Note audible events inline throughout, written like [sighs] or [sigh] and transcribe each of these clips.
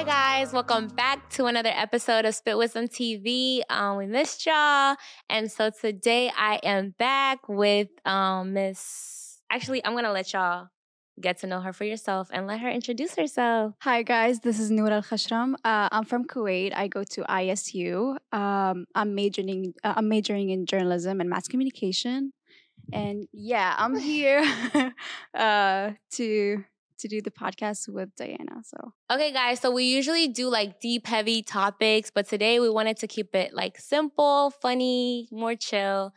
Hi guys, welcome back to another episode of Spit Wisdom TV. Um, we missed y'all, and so today I am back with um Miss. Actually, I'm gonna let y'all get to know her for yourself and let her introduce herself. Hi guys, this is Noor Al Khashram. Uh, I'm from Kuwait. I go to ISU. Um, I'm majoring. Uh, I'm majoring in journalism and mass communication. And yeah, I'm [laughs] here [laughs] uh, to to do the podcast with Diana. So Okay, guys, so we usually do like deep, heavy topics, but today we wanted to keep it like simple, funny, more chill.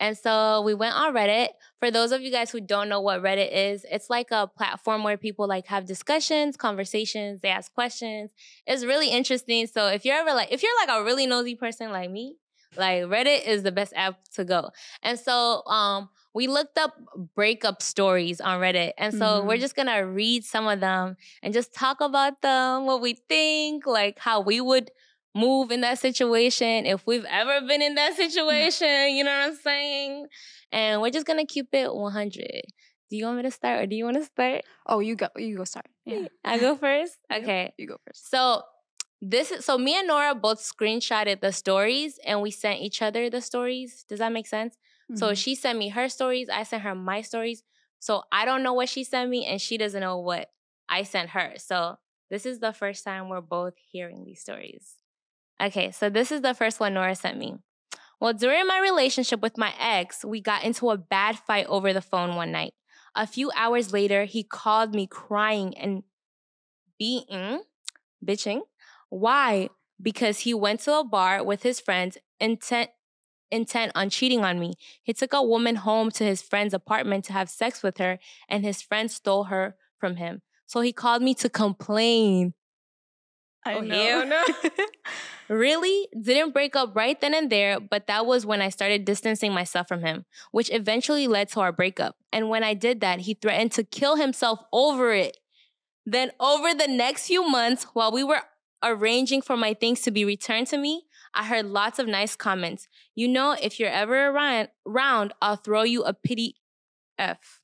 And so we went on Reddit. For those of you guys who don't know what Reddit is, it's like a platform where people like have discussions, conversations, they ask questions. It's really interesting. So if you're ever like, if you're like a really nosy person like me, like Reddit is the best app to go. And so um we looked up breakup stories on Reddit. And so we're Mhm. just gonna read some of them and just talk about them, what we think, like how we would move in that situation if we've ever been in that situation. You know what I'm saying? And we're just gonna keep it 100. Do you want me to start or do you want to start? oh, you go. You go. Start. Yeah, I go first? [laughs] Okay. you go first. So this is so me and Nora both screenshotted the stories and we sent each other the stories. Does that make sense? So Mhm. she sent me her stories, I sent her my stories. So I don't know what she sent me and she doesn't know what I sent her. So this is the first time we're both hearing these stories. Okay, so this is the first one Nora sent me. Well, during my relationship with my ex, we got into a bad fight over the phone one night. A few hours later, he called me crying and beating, bitching. Why? Because he went to a bar with his friends intent intent on cheating on me. He took a woman home to his friend's apartment to have sex with her, and his friend stole her from him. So he called me to complain. I Oh, know. no. [laughs] Really? Didn't break up right then and there, but that was when I started distancing myself from him, which eventually led to our breakup. And when I did that, he threatened to kill himself over it. Then, over the next few months, while we were arranging for my things to be returned to me, I heard lots of nice comments. You know, if you're ever around, I'll throw you a pity F.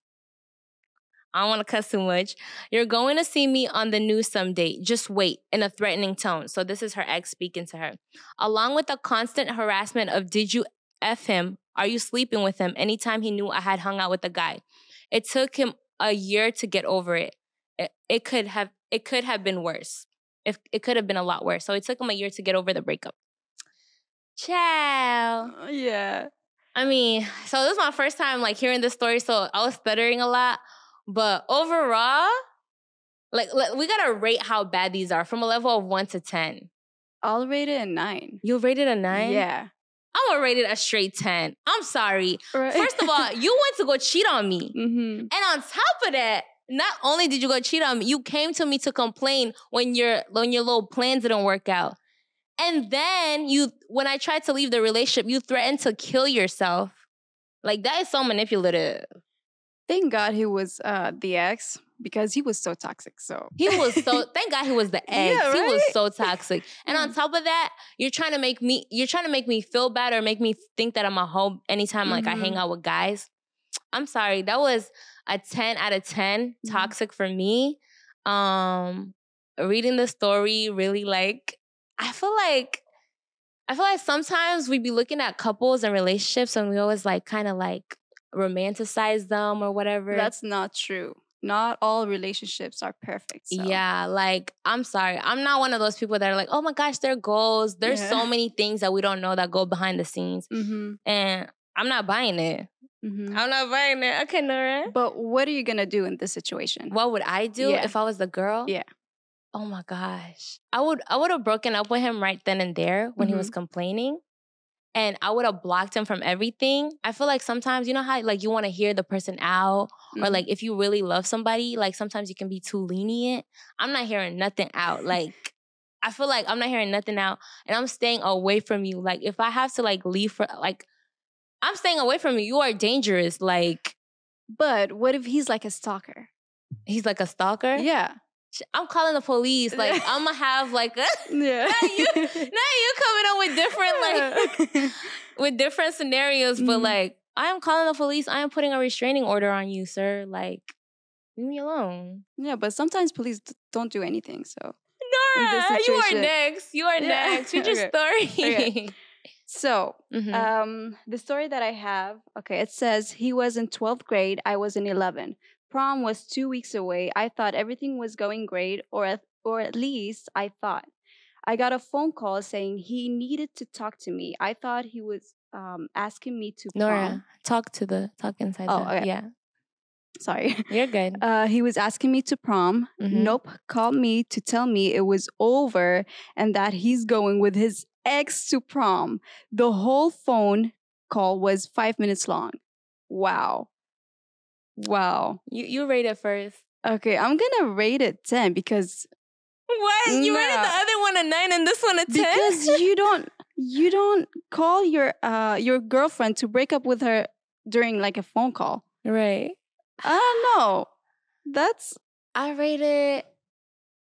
I don't want to cuss too much. You're going to see me on the news someday. Just wait, in a threatening tone. So this is her ex speaking to her. Along with the constant harassment of did you F him? Are you sleeping with him? Anytime he knew I had hung out with a guy. It took him a year to get over it. It, it could have it could have been worse. If it could have been a lot worse. So it took him a year to get over the breakup. Ciao. Uh, yeah. I mean, so this is my first time like hearing this story, so I was stuttering a lot. But overall, like, like, we gotta rate how bad these are from a level of one to ten. I'll rate it a nine. You'll rate it a nine? Yeah. I'm gonna rate it a straight 10. I'm sorry. Right. First of all, you went to go cheat on me. hmm And on top of that, not only did you go cheat on me, you came to me to complain when your when your little plans didn't work out. And then you when I tried to leave the relationship, you threatened to kill yourself. Like that is so manipulative. Thank God he was uh, the ex because he was so toxic. So He was so [laughs] thank God he was the ex. Yeah, He was so [laughs] toxic. And on Mm. top of that, you're trying to make me you're trying to make me feel bad or make me think that I'm a hoe anytime like I hang Mhm. out with guys. I'm sorry. That was a 10 out of 10 Mhm. toxic for me. Um reading the story really like I feel like I feel like sometimes we be looking at couples and relationships and we always like kind of like romanticize them or whatever. that's not true. Not all relationships are perfect. So. Yeah, like I'm sorry. I'm not one of those people that are like, oh my gosh, their goals. There's Yeah. so many things that we don't know that go behind the scenes. hmm And I'm not buying it. hmm I'm not buying it. Okay, Nora. But what are you gonna do in this situation? What would I do Yeah. if I was the girl? Yeah. Oh my gosh. I would I would have broken up with him right then and there when he was Mm-hmm. complaining. And I would have blocked him from everything. I feel like sometimes, you know how like you want to hear the person out or Mhm. like if you really love somebody, like sometimes you can be too lenient. I'm not hearing nothing out. Like I feel like I'm not hearing nothing out and I'm staying away from you. Like if I have to like leave for like I'm staying away from you. You are dangerous. Like But what if he's like a stalker? he's like a stalker. Yeah. I'm calling the police. Like [laughs] I'm gonna have like [laughs] a Yeah. now you now you [laughs] coming up with different like with different scenarios, but Mhm. like I am calling the police. I am putting a restraining order on you, sir. Like leave me alone. yeah, but sometimes police d- don't do anything. So Nora, in this Nora, you are next. You are Yeah. next. Read your Okay. story. Okay. So, Mhm. um, the story that I have, okay, it says he was in 12th grade, I was in 11. Prom was two weeks away. I thought everything was going great, or at, or at least I thought. I got a phone call saying he needed to talk to me. I thought he was um, asking me to Nora, prom. talk to the talk inside. Oh, the, okay. yeah, Sorry. [laughs] you're good. Uh, he was asking me to prom. Mhm. Nope. Called me to tell me it was over and that he's going with his ex to prom. The whole phone call was five minutes long. Wow. Wow. you you rate it first. Okay, I'm gonna rate it 10 because What? You rated the other one a nine and this one a ten? because you don't [laughs] you don't call your uh your girlfriend to break up with her during like a phone call. right. I don't know. That's I rated it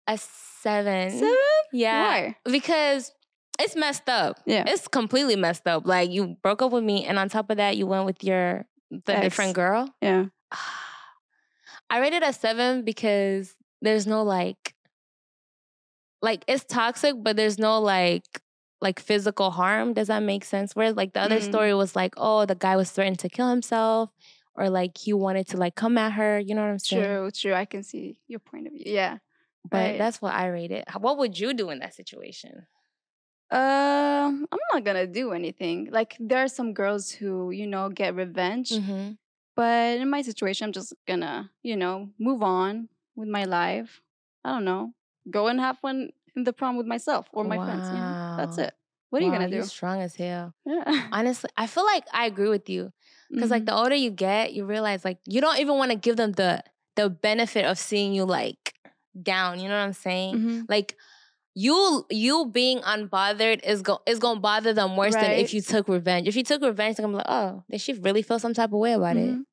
a seven. seven? Yeah, Why? because it's messed up. Yeah. It's completely messed up. Like you broke up with me, and on top of that, you went with your the Ex. different girl. Yeah. [sighs] I rated a seven because there's no like, like it's toxic, but there's no like, like physical harm. Does that make sense? Whereas like the other Mhm. story was like, oh, the guy was threatened to kill himself, or like he wanted to like come at her. You know what I'm saying? True, true. I can see your point of view. Yeah. But Right. that's what I rated. What would you do in that situation? Um, I'm not gonna do anything. Like there are some girls who, you know, get revenge. Mm-hmm. But in my situation, I'm just gonna, you know, move on with my life. I don't know. Go and have fun in the prom with myself or my friends. You know? That's it. What are you gonna do? You're strong as hell. Yeah. [laughs] Honestly, I feel like I agree with you. Because like Mhm. the older you get, you realize like you don't even want to give them the the benefit of seeing you like down. You know what I'm saying? Mhm. Like you you being unbothered is go is gonna bother them worse than if you took revenge. If you took revenge, they're gonna be like, oh, did she really feel some type of way about Mhm.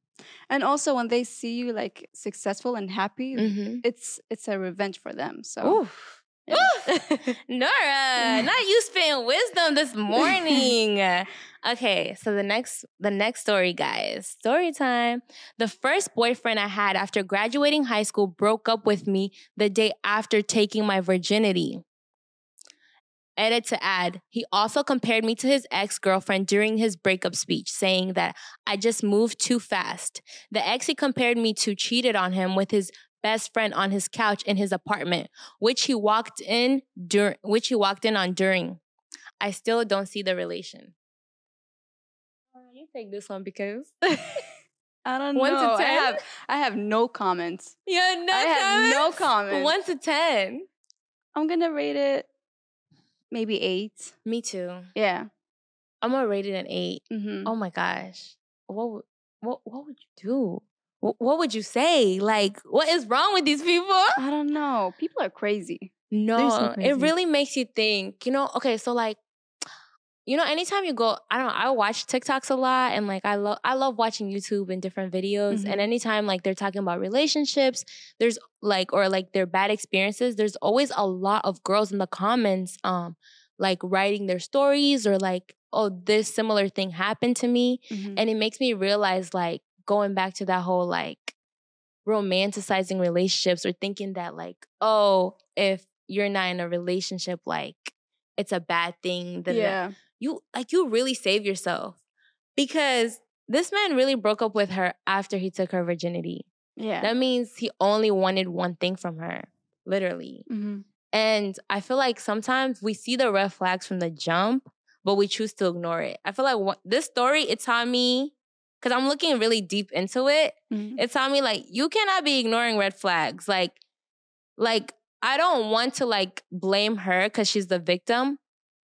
And also when they see you like successful and happy. Mm-hmm. it's it's a revenge for them. So Oof. yeah. [laughs] Nora, not you spitting wisdom this morning. [laughs] okay, so the next the next story, guys. Story time. The first boyfriend I had after graduating high school broke up with me the day after taking my virginity. Edit to add, he also compared me to his ex girlfriend during his breakup speech, saying that I just moved too fast. The ex he compared me to cheated on him with his best friend on his couch in his apartment, which he walked in during, which he walked in on during. I still don't see the relation. Uh, You take this one because [laughs] I don't One to know. I have I have no comments. yeah, no I have no comments. One to ten. I'm gonna rate it maybe eight. Me too. Yeah. I'm gonna rate it an eight. Mm-hmm. Oh my gosh. What would what what would you do? What, what would you say? Like, what is wrong with these people? I don't know. People are crazy. No, it crazy. really makes you think. You know, okay, so like, you know, anytime you go, I don't know, I watch TikToks a lot and like I love I love watching YouTube and different videos. Mhm. And anytime like they're talking about relationships, there's like or like their bad experiences, there's always a lot of girls in the comments um like writing their stories or like, oh, this similar thing happened to me. Mhm. And it makes me realize, like, going back to that whole like romanticizing relationships or thinking that, like, oh, if you're not in a relationship, like, it's a bad thing, then that- yeah. You like you really save yourself because this man really broke up with her after he took her virginity. Yeah. That means he only wanted one thing from her, literally. mm-hmm. And I feel like sometimes we see the red flags from the jump, but we choose to ignore it. I feel like what, this story, it taught me, because I'm looking really deep into it, Mm-hmm. it taught me like you cannot be ignoring red flags. Like, like I don't want to like blame her because she's the victim,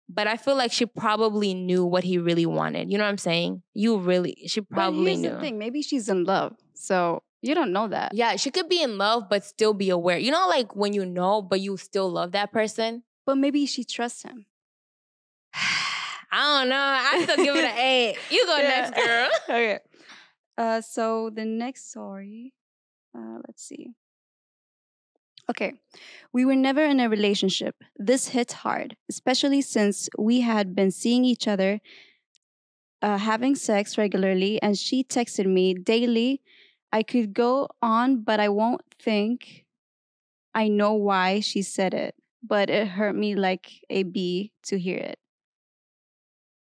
but I feel like she probably knew what he really wanted. You know what I'm saying? You really, she probably knew. But here's knew. the thing. Maybe she's in love, so you don't know that. Yeah, she could be in love, but still be aware. You know, like when you know, but you still love that person. But maybe she trusts him. [sighs] I don't know. I still give it an eight. You go [laughs] Yeah. next, girl. [laughs] okay. Uh, so the next story, uh, let's see. Okay, we were never in a relationship. This hit hard, especially since we had been seeing each other, uh, having sex regularly, and she texted me daily. I could go on, but I won't think I know why she said it. but it hurt me like a bee to hear it.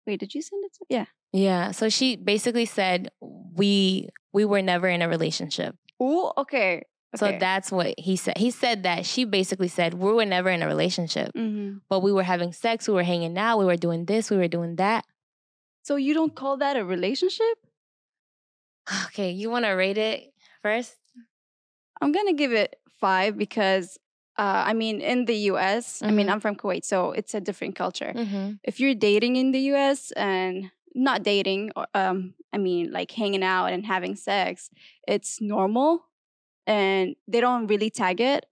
Wait, did you send it to? Yeah. Yeah. So she basically said we we were never in a relationship. Oh, okay. So okay. that's what he said. He said that she basically said we were never in a relationship, Mhm. but we were having sex, we were hanging out, we were doing this, we were doing that. So you don't call that a relationship? [sighs] Okay, you want to rate it first? I'm gonna give it five because, uh, I mean, in the U.S., I mean, Mhm. I'm from Kuwait, so it's a different culture. Mm-hmm. If you're dating in the U.S. and not dating, or, um, I mean, like hanging out and having sex, it's normal, and they don't really tag it.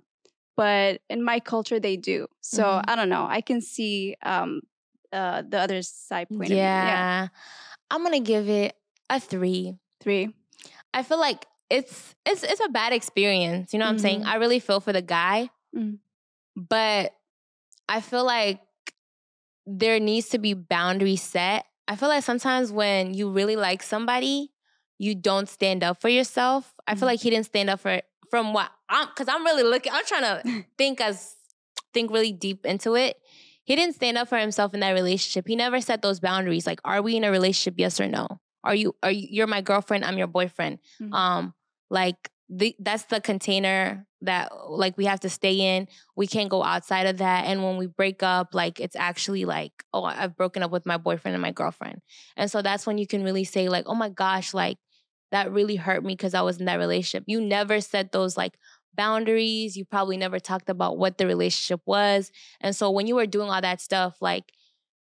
But in my culture, they do. So Mhm. I don't know. I can see um, uh, the other side point Yeah. Yeah, I'm gonna give it a three. three. I feel like it's it's it's a bad experience. You know what I'm saying? Mhm. I really feel for the guy, Mm. but I feel like there needs to be boundaries set. I feel like sometimes when you really like somebody, you don't stand up for yourself. I feel like he didn't stand up for from what I'm because I'm really looking. I'm trying [laughs] to think as think really deep into it. He didn't stand up for himself in that relationship. He never set those boundaries. Like, are we in a relationship? Yes or no? Are you? Are you? You're my girlfriend. I'm your boyfriend. Mhm. Um, like the, that's the container that like we have to stay in. We can't go outside of that. And when we break up, like it's actually like, oh, I've broken up with my boyfriend and my girlfriend. And so that's when you can really say like, oh my gosh, like that really hurt me because I was in that relationship. You never set those like boundaries. You probably never talked about what the relationship was. And so when you were doing all that stuff, like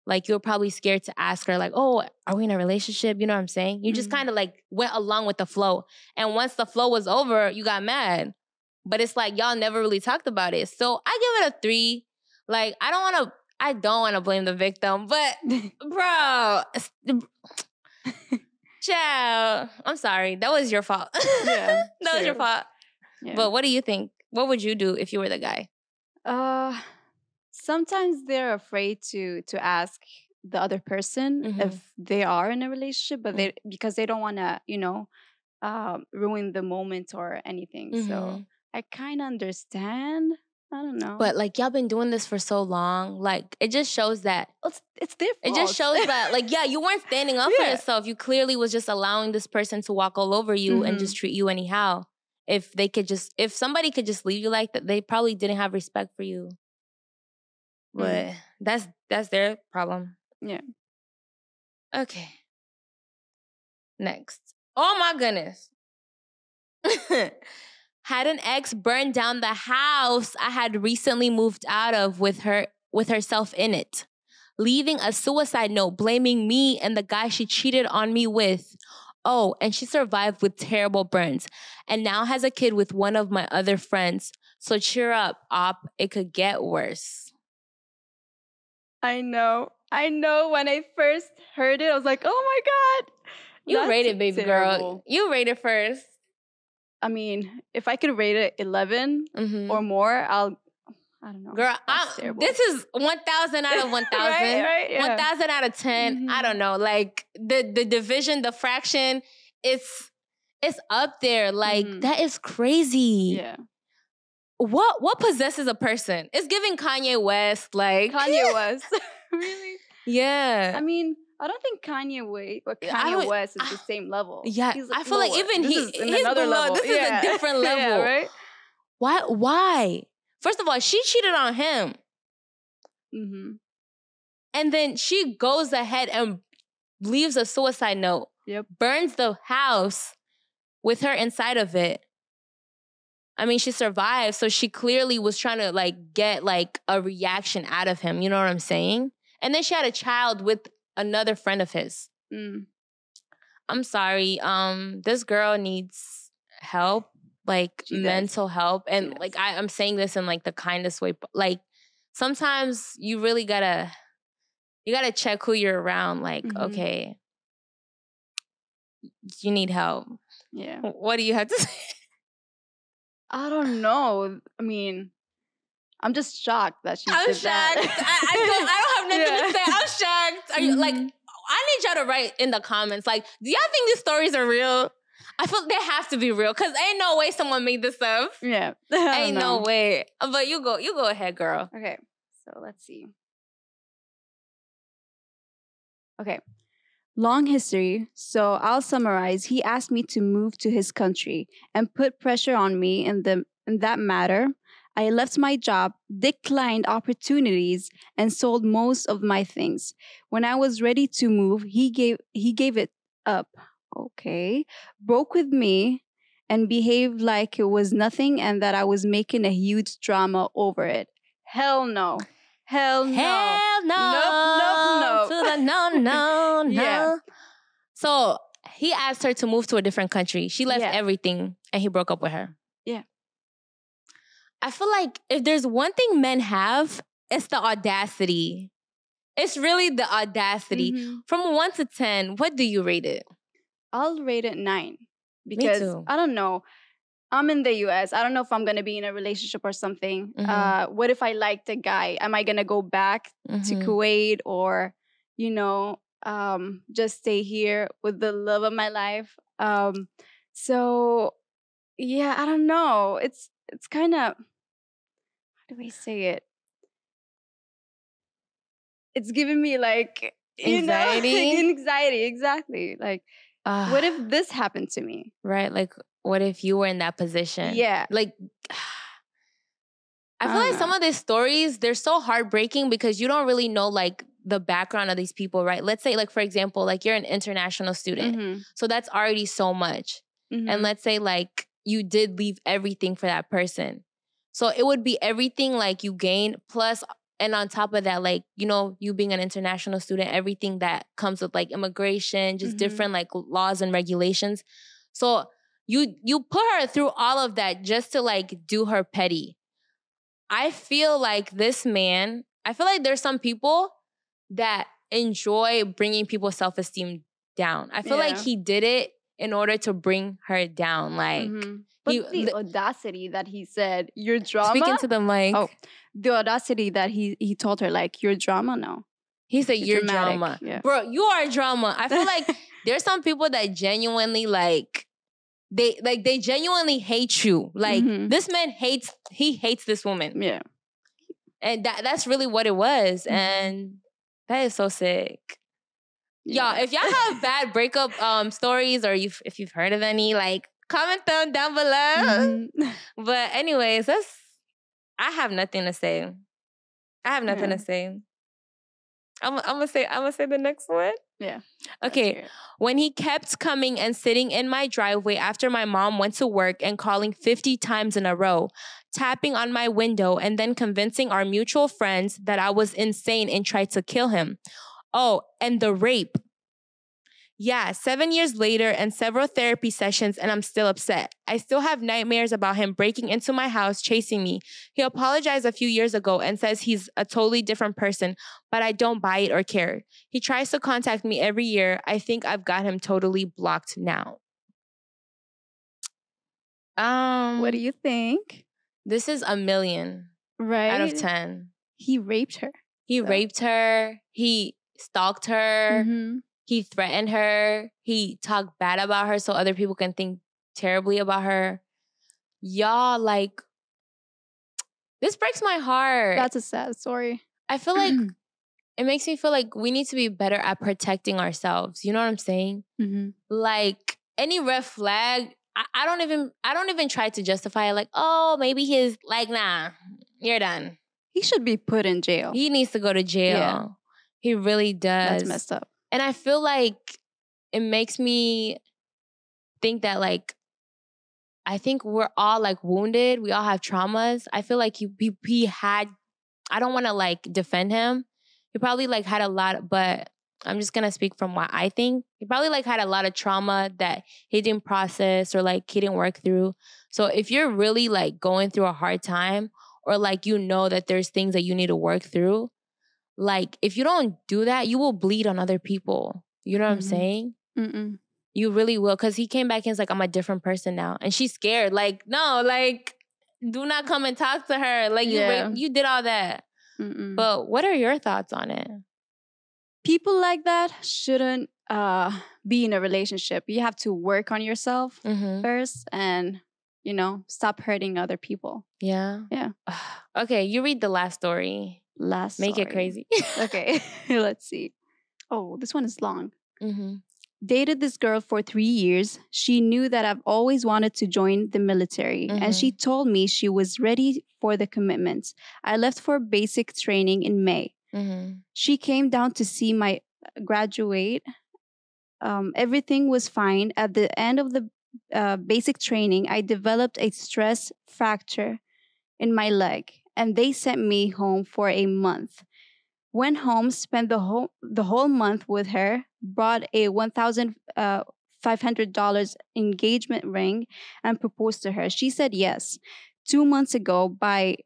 like you're probably scared to ask her, like, oh, are we in a relationship? You know what I'm saying? You just Mhm. kind of like went along with the flow. And once the flow was over, you got mad. But it's like y'all never really talked about it. So I give it a three. Like, I don't wanna I don't wanna blame the victim, but [laughs] bro, child, I'm sorry. That was your fault. [laughs] Yeah, that was your fault. Yeah. But what do you think? What would you do if you were the guy? Uh, sometimes they're afraid to to ask the other person Mhm. if they are in a relationship, but Mm. they because they don't want to, you know, um, ruin the moment or anything. So Mhm. I kind of understand. I don't know, But like y'all been doing this for so long, like it just shows that it's it's their it just shows that like yeah, you weren't [laughs] standing up for yourself. You clearly was just allowing this person to walk all over you and Mhm. just treat you anyhow. If they could just if somebody could just leave you like that, they probably didn't have respect for you. But that's that's their problem. Yeah. Okay. Next. Oh my goodness. [laughs] had an ex burn down the house I had recently moved out of with her with herself in it, leaving a suicide note blaming me and the guy she cheated on me with. Oh, and she survived with terrible burns and now has a kid with one of my other friends. So cheer up, op, it could get worse. I know, I know. When I first heard it, I was like, oh my god. You rated, baby terrible. girl. You rated first. I mean, if I could rate it 11 Mhm. or more, I'll. I don't know. Girl, this is 1,000 out of 1,000. [laughs] right, right, yeah. 1,000 out of 10. I Mhm. don't know. Like the the division, the fraction, it's it's up there. Like Mhm. that is crazy. Yeah. What what possesses a person? It's giving Kanye West like Kanye [laughs] West. [laughs] really? Yeah. I mean, I don't think Kanye West or I Kanye don't- West is I- the same level. yeah, He's, I feel like even he he's another below. level. This is a [laughs] different Yeah, level. right? Why why? First of all, she cheated on him. Mm-hmm. And then she goes ahead and leaves a suicide note. Yep. Burns the house with her inside of it. I mean, she survived, so she clearly was trying to like get like a reaction out of him. You know what I'm saying? And then she had a child with another friend of his. Mm. I'm sorry. Um, this girl needs help, like She does. mental help, and does. like I, I'm saying this in like the kindest way. Like sometimes you really gotta, you gotta check who you're around. Like, Mhm. okay, you need help. Yeah. What do you have to [laughs] say? I don't know. I mean, I'm just shocked that she I'm did shocked. that. I, I don't. I don't have [laughs] nothing Yeah. to say. I'm shocked. Are you like? Mhm. I need y'all to write in the comments. Like, do y'all think these stories are real? I feel they have to be real because ain't no way someone made this up. Yeah. [laughs] Ain't don't no way. But you go, you go ahead, girl. Okay. So let's see. Okay. Long history. So I'll summarize. He asked me to move to his country and put pressure on me in the in that matter. I left my job, declined opportunities, and sold most of my things. When I was ready to move, he gave he gave it up. Okay. Broke with me and behaved like it was nothing and that I was making a huge drama over it. Hell no. Hell no. Hell no. Nope, nope, nope. To the no, no, [laughs] no. Yeah. So he asked her to move to a different country. She left Yeah. everything and he broke up with her. I feel like if there's one thing men have, it's the audacity. It's really the audacity. Mhm. From one to 10, what do you rate it? I'll rate it nine because. I don't know. I'm in the US. I don't know if I'm gonna be in a relationship or something. Mhm. Uh, what if I like the guy? Am I gonna go back to Mhm. Kuwait or, you know, um, just stay here with the love of my life? Um, so yeah, I don't know. It's it's kind of do I say it? It's giving me like you know, [laughs] Anxiety? anxiety, exactly. Like, Ah, what if this happened to me? right? Like, what if you were in that position? Yeah. Like, I [sighs] I feel don't like some of these stories, they're so heartbreaking because you don't really know like the background of these people, right? Let's say, like, for example, like you're an international student. Mhm, So that's already so much. mhm. And let's say like you did leave everything for that person. So it would be everything like you gain plus and on top of that like you know you being an international student everything that comes with like immigration just Mhm. different like laws and regulations. So you you put her through all of that just to like do her petty. I feel like this man, I feel like there's some people that enjoy bringing people's self-esteem down. I feel like he did it in order to bring her down. Like Mhm. But he- the audacity that he said, your drama. speaking to the mic, Oh, the audacity that he he told her, like, your drama now. he said dramatic, drama. yeah. Bro, you are drama. I feel like [laughs] there's some people that genuinely like they like they genuinely hate you. Like Mhm. this man hates he hates this woman. Yeah. And that that's really what it was. Mhm. And that is so sick. Yeah. Y'all, if y'all have bad breakup um stories or you if you've heard of any, like comment them down below. Mhm. But anyways, that's I have nothing to say. I have nothing Yeah. to say. I'm, I'm gonna say I'm gonna say the next one. Yeah. Okay. When he kept coming and sitting in my driveway after my mom went to work and calling 50 times in a row, tapping on my window and then convincing our mutual friends that I was insane and tried to kill him. Oh, and the rape. Yeah, seven years later and several therapy sessions, and I'm still upset. I still have nightmares about him breaking into my house, chasing me. He apologized a few years ago and says he's a totally different person, but I don't buy it or care. He tries to contact me every year. I think I've got him totally blocked now. Um, What do you think? This is a million Right. out of ten. He raped her. He So- raped her. He stalked her. Mhm. He threatened her. He talked bad about her so other people can think terribly about her. Y'all, like, this breaks my heart. That's a sad story. I feel like [clears throat] it makes me feel like we need to be better at protecting ourselves. You know what I'm saying? Mhm. Like any red flag, I, I don't even I don't even try to justify it like, oh, maybe he's like, nah, you're done. He should be put in jail. He needs to go to jail. He really does. That's messed up. And I feel like it makes me think that like I think we're all like wounded. We all have traumas. I feel like he he, he had I don't want to like defend him. He probably like had a lot but I'm just going to speak from what I think. He probably like had a lot of trauma that he didn't process or like he didn't work through. So if you're really like going through a hard time or like you know that there's things that you need to work through, like if you don't do that, you will bleed on other people. You know what I'm Mhm. saying? Mm-mm. You really will. Cause he came back and he's like, I'm a different person now. And she's scared. Like, no, like, do not come and talk to her. Like you Yeah. raped- you did all that. Mm-mm. But what are your thoughts on it? people like that shouldn't uh, be in a relationship. You have to work on yourself Mm-hmm. first and, you know, stop hurting other people. Yeah. Yeah. [sighs] okay, you read the last story. Last. Make it crazy. Okay, [laughs] [laughs] let's see. Oh, this one is long. mm-hmm. Dated this girl for three years. She knew that I've always wanted to join the military, and she told me she was ready for the commitment. I left for basic training in May. Mm-hmm. She came down to see my graduate. Um, everything was fine. At the end of the uh, basic training, I developed a stress fracture in my leg, and they sent me home for a month. Went home, spent the whole the whole month with her. Brought a one thousand uh, five hundred dollars engagement ring, and proposed to her. She said yes. Two months ago, by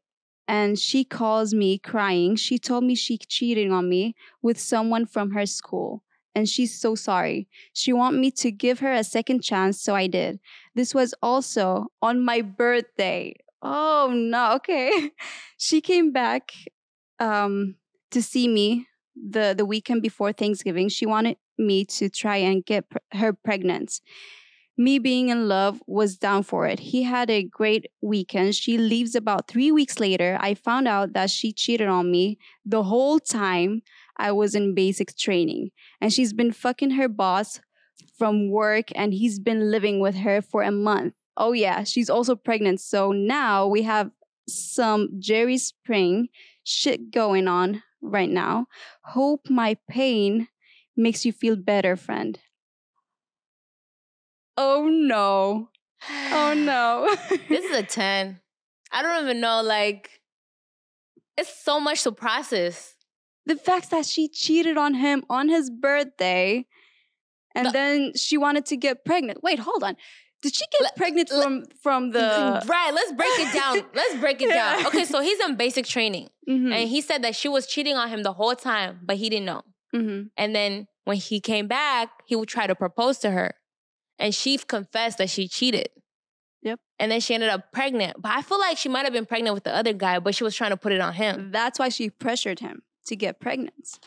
and she calls me crying. She told me she cheated on me with someone from her school and she's so sorry. She want me to give her a second chance, so I did. This was also on my birthday. Oh no, okay. [laughs] She came back um to see me the the weekend before Thanksgiving. She wanted me to try and get her pregnant. Me being in love was down for it. He had a great weekend. She leaves about three weeks later. I found out that she cheated on me the whole time I was in basic training. And she's been fucking her boss from work, and he's been living with her for a month. Oh, yeah, she's also pregnant. So now we have some Jerry Springer shit going on right now. Hope my pain makes you feel better, friend. Oh no. Oh no. [sighs] this is a 10. I don't even know, like, it's so much to process. the fact that she cheated on him on his birthday and The- then she wanted to get pregnant. Wait, hold on. Did she get Let- pregnant let- from from the [laughs] right, let's break it down. [laughs] Let's break it Yeah. down. Okay, so he's in basic training. Mhm, And he said that she was cheating on him the whole time, but he didn't know. mhm. And then when he came back, he would try to propose to her. And she confessed that she cheated. Yep. And then she ended up pregnant. But I feel like she might have been pregnant with the other guy, but she was trying to put it on him. That's why she pressured him to get pregnant.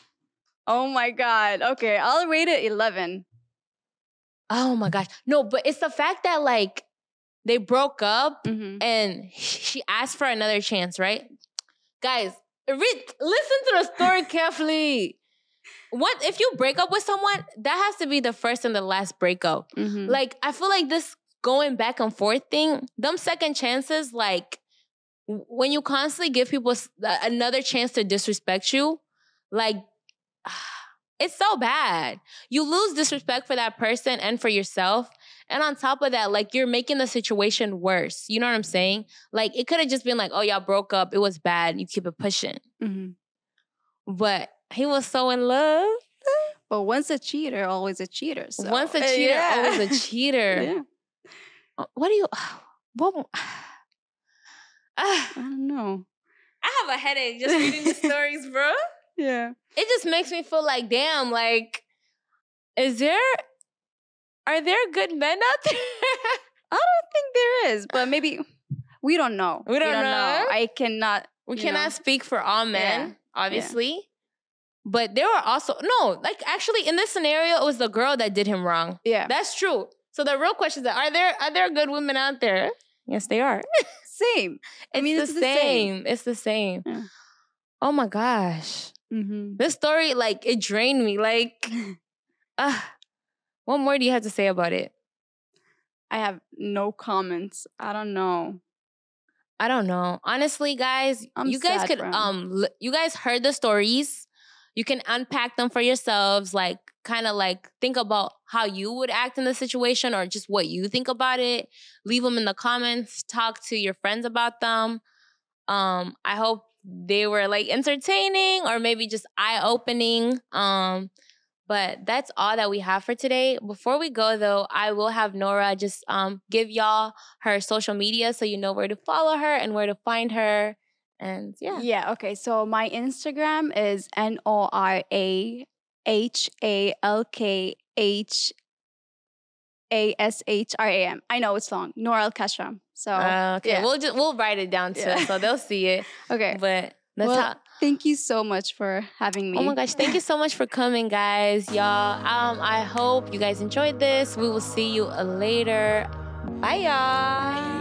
Oh my god. Okay, I'll rate it 11. Oh my gosh. No, but it's the fact that like they broke up Mhm. and she asked for another chance, right? Guys, re- listen to the story [laughs] carefully. What if you break up with someone? That has to be the first and the last breakup. Mhm. Like I feel like this going back and forth thing, them second chances, like when you constantly give people another chance to disrespect you, like [sighs] it's so bad. You lose disrespect for that person and for yourself. And on top of that, like you're making the situation worse. You know what I'm saying? Like it could have just been like, oh, y'all broke up. It was bad. You keep it pushing. Mhm. But he was so in love. But once a cheater, always a cheater. So. Once a uh, cheater, yeah. always a [laughs] cheater. yeah. Uh, What do you? [sighs] What? Ah, [sighs] [sighs] I don't know. I have a headache just reading the [laughs] stories, bro. Yeah. It just makes me feel like, damn, like, is there? Are there good men out there? [laughs] I don't think there is, but maybe we don't know. We don't know. I cannot. we cannot know? speak for all men, Yeah. obviously. But there were also no, like actually in this scenario, it was the girl that did him wrong. Yeah. That's true. So the real question is: Are there are there good women out there? Yes, they are. Same. It's mean, the, it's the same. same. It's the same. Yeah. Oh my gosh. Mm-hmm. This story, like, it drained me. Like, [laughs] uh, what more do you have to say about it? I have no comments. I don't know. I don't know. Honestly, guys, I'm you guys could um you guys heard the stories. You can unpack them for yourselves, like kind of like think about how you would act in the situation or just what you think about it. Leave them in the comments, talk to your friends about them. Um I hope they were like entertaining or maybe just eye-opening. Um but that's all that we have for today. Before we go though, I will have Nora just um give y'all her social media so you know where to follow her and where to find her. And yeah. Yeah. Okay. So my Instagram is N O R A H A L K H A S H R A M. I know it's long. Norah Al Khashram. So Uh, okay, yeah. we'll just we'll write it down too, Yeah. so they'll see it. [laughs] okay. But that's Well, how. Thank you so much for having me. Oh my gosh! Thank you so much for coming, guys, y'all. Um, I hope you guys enjoyed this. We will see you later. Bye, y'all.